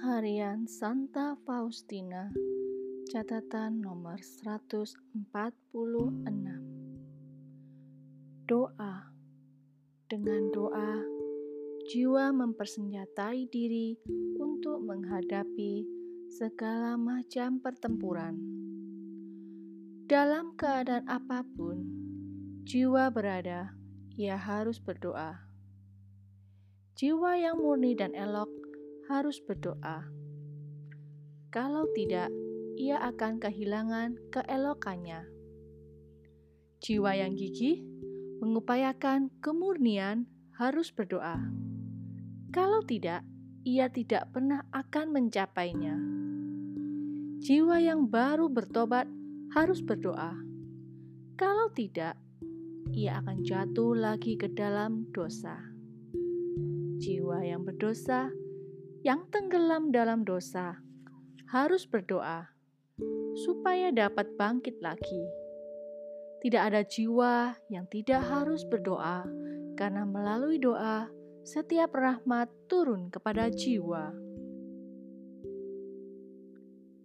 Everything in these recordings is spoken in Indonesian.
Harian Santa Faustina Catatan nomor 146 Doa Dengan doa, jiwa mempersenjatai diri untuk menghadapi segala macam pertempuran. Dalam keadaan apa pun, jiwa berada, ia harus berdoa. Jiwa yang murni dan elok harus berdoa. Kalau tidak, ia akan kehilangan keelokannya. Jiwa yang gigih mengupayakan kemurnian harus berdoa. Kalau tidak, ia tidak pernah akan mencapainya. Jiwa yang baru bertobat harus berdoa. Kalau tidak, ia akan jatuh lagi ke dalam dosa. Jiwa yang berdosa yang tenggelam dalam dosa harus berdoa supaya dapat bangkit lagi. Tidak ada jiwa yang tidak harus berdoa, karena melalui doa setiap rahmat turun kepada jiwa.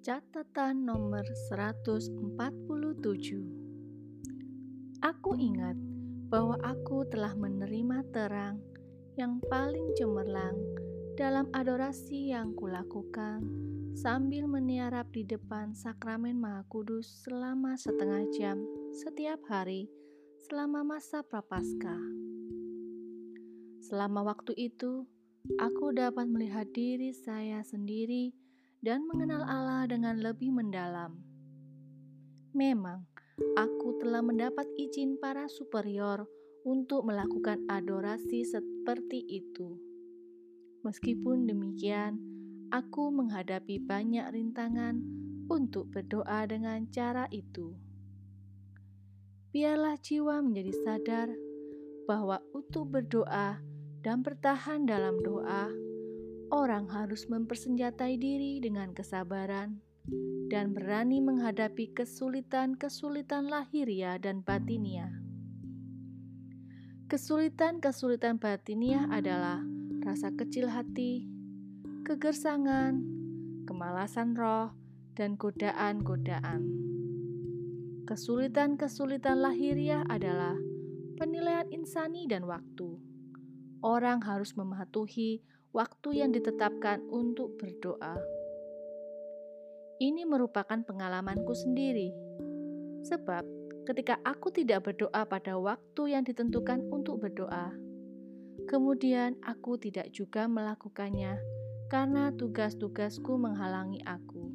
Catatan nomor 147 Aku ingat bahwa aku telah menerima terang yang paling cemerlang dalam adorasi yang kulakukan sambil meniarap di depan sakramen Maha Kudus selama setengah jam setiap hari selama masa prapaskah. Selama waktu itu, aku dapat melihat diri saya sendiri dan mengenal Allah dengan lebih mendalam. Memang, aku telah mendapat izin para superior untuk melakukan adorasi seperti itu. Meskipun demikian, aku menghadapi banyak rintangan untuk berdoa dengan cara itu. Biarlah jiwa menjadi sadar bahwa untuk berdoa dan bertahan dalam doa, orang harus mempersenjatai diri dengan kesabaran dan berani menghadapi kesulitan-kesulitan lahiria dan batinia. Kesulitan-kesulitan batinia adalah rasa kecil hati, kegersangan, kemalasan roh, dan godaan-godaan. Kesulitan-kesulitan lahiriah adalah penilaian insani dan waktu. Orang harus mematuhi waktu yang ditetapkan untuk berdoa. Ini merupakan pengalamanku sendiri, sebab ketika aku tidak berdoa pada waktu yang ditentukan untuk berdoa, Kemudian aku tidak juga melakukannya karena tugas-tugasku menghalangi aku.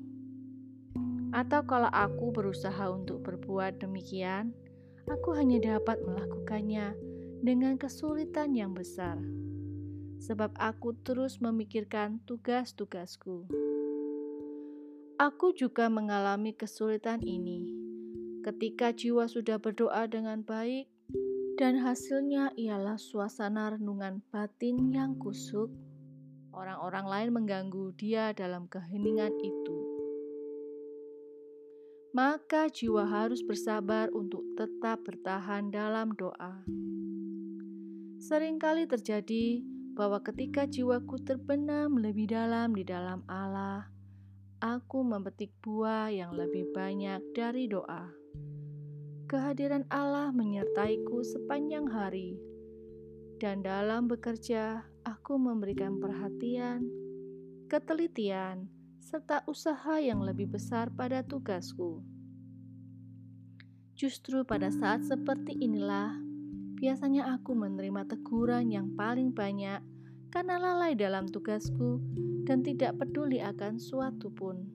Atau kalau aku berusaha untuk berbuat demikian, aku hanya dapat melakukannya dengan kesulitan yang besar. Sebab aku terus memikirkan tugas-tugasku. Aku juga mengalami kesulitan ini ketika jiwa sudah berdoa dengan baik dan hasilnya ialah suasana renungan batin yang kusuk. Orang-orang lain mengganggu dia dalam keheningan itu. Maka jiwa harus bersabar untuk tetap bertahan dalam doa. Seringkali terjadi bahwa ketika jiwaku terbenam lebih dalam di dalam Allah, aku memetik buah yang lebih banyak dari doa kehadiran Allah menyertaiku sepanjang hari, dan dalam bekerja aku memberikan perhatian, ketelitian, serta usaha yang lebih besar pada tugasku. Justru pada saat seperti inilah, biasanya aku menerima teguran yang paling banyak karena lalai dalam tugasku dan tidak peduli akan suatu pun.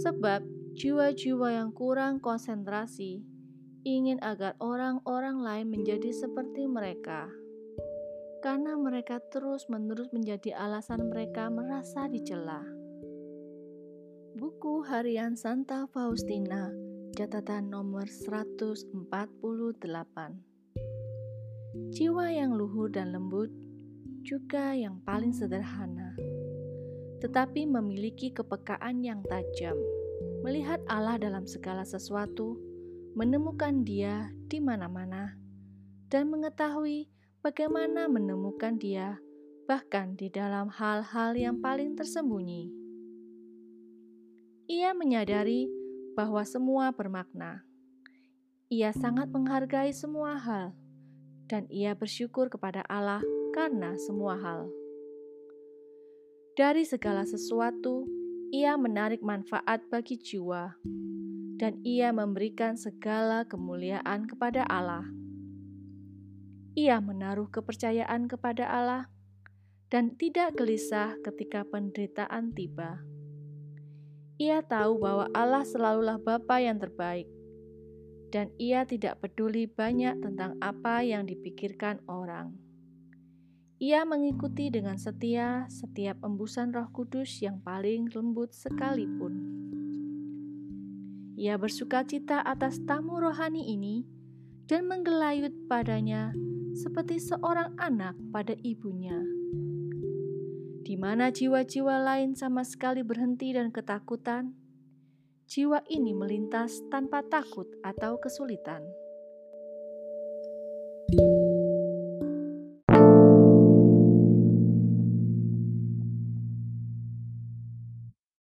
Sebab Jiwa-jiwa yang kurang konsentrasi ingin agar orang-orang lain menjadi seperti mereka, karena mereka terus-menerus menjadi alasan mereka merasa dicela. Buku Harian Santa Faustina, catatan nomor 148. Jiwa yang luhur dan lembut juga yang paling sederhana, tetapi memiliki kepekaan yang tajam melihat Allah dalam segala sesuatu, menemukan Dia di mana-mana, dan mengetahui bagaimana menemukan Dia bahkan di dalam hal-hal yang paling tersembunyi. Ia menyadari bahwa semua bermakna. Ia sangat menghargai semua hal, dan ia bersyukur kepada Allah karena semua hal. Dari segala sesuatu, ia menarik manfaat bagi jiwa, dan ia memberikan segala kemuliaan kepada Allah. Ia menaruh kepercayaan kepada Allah dan tidak gelisah ketika penderitaan tiba. Ia tahu bahwa Allah selalulah Bapa yang terbaik, dan ia tidak peduli banyak tentang apa yang dipikirkan orang. Ia mengikuti dengan setia setiap embusan Roh Kudus yang paling lembut sekalipun. Ia bersuka cita atas tamu rohani ini dan menggelayut padanya seperti seorang anak pada ibunya di mana jiwa-jiwa lain sama sekali berhenti dan ketakutan, jiwa ini melintas tanpa takut atau kesulitan.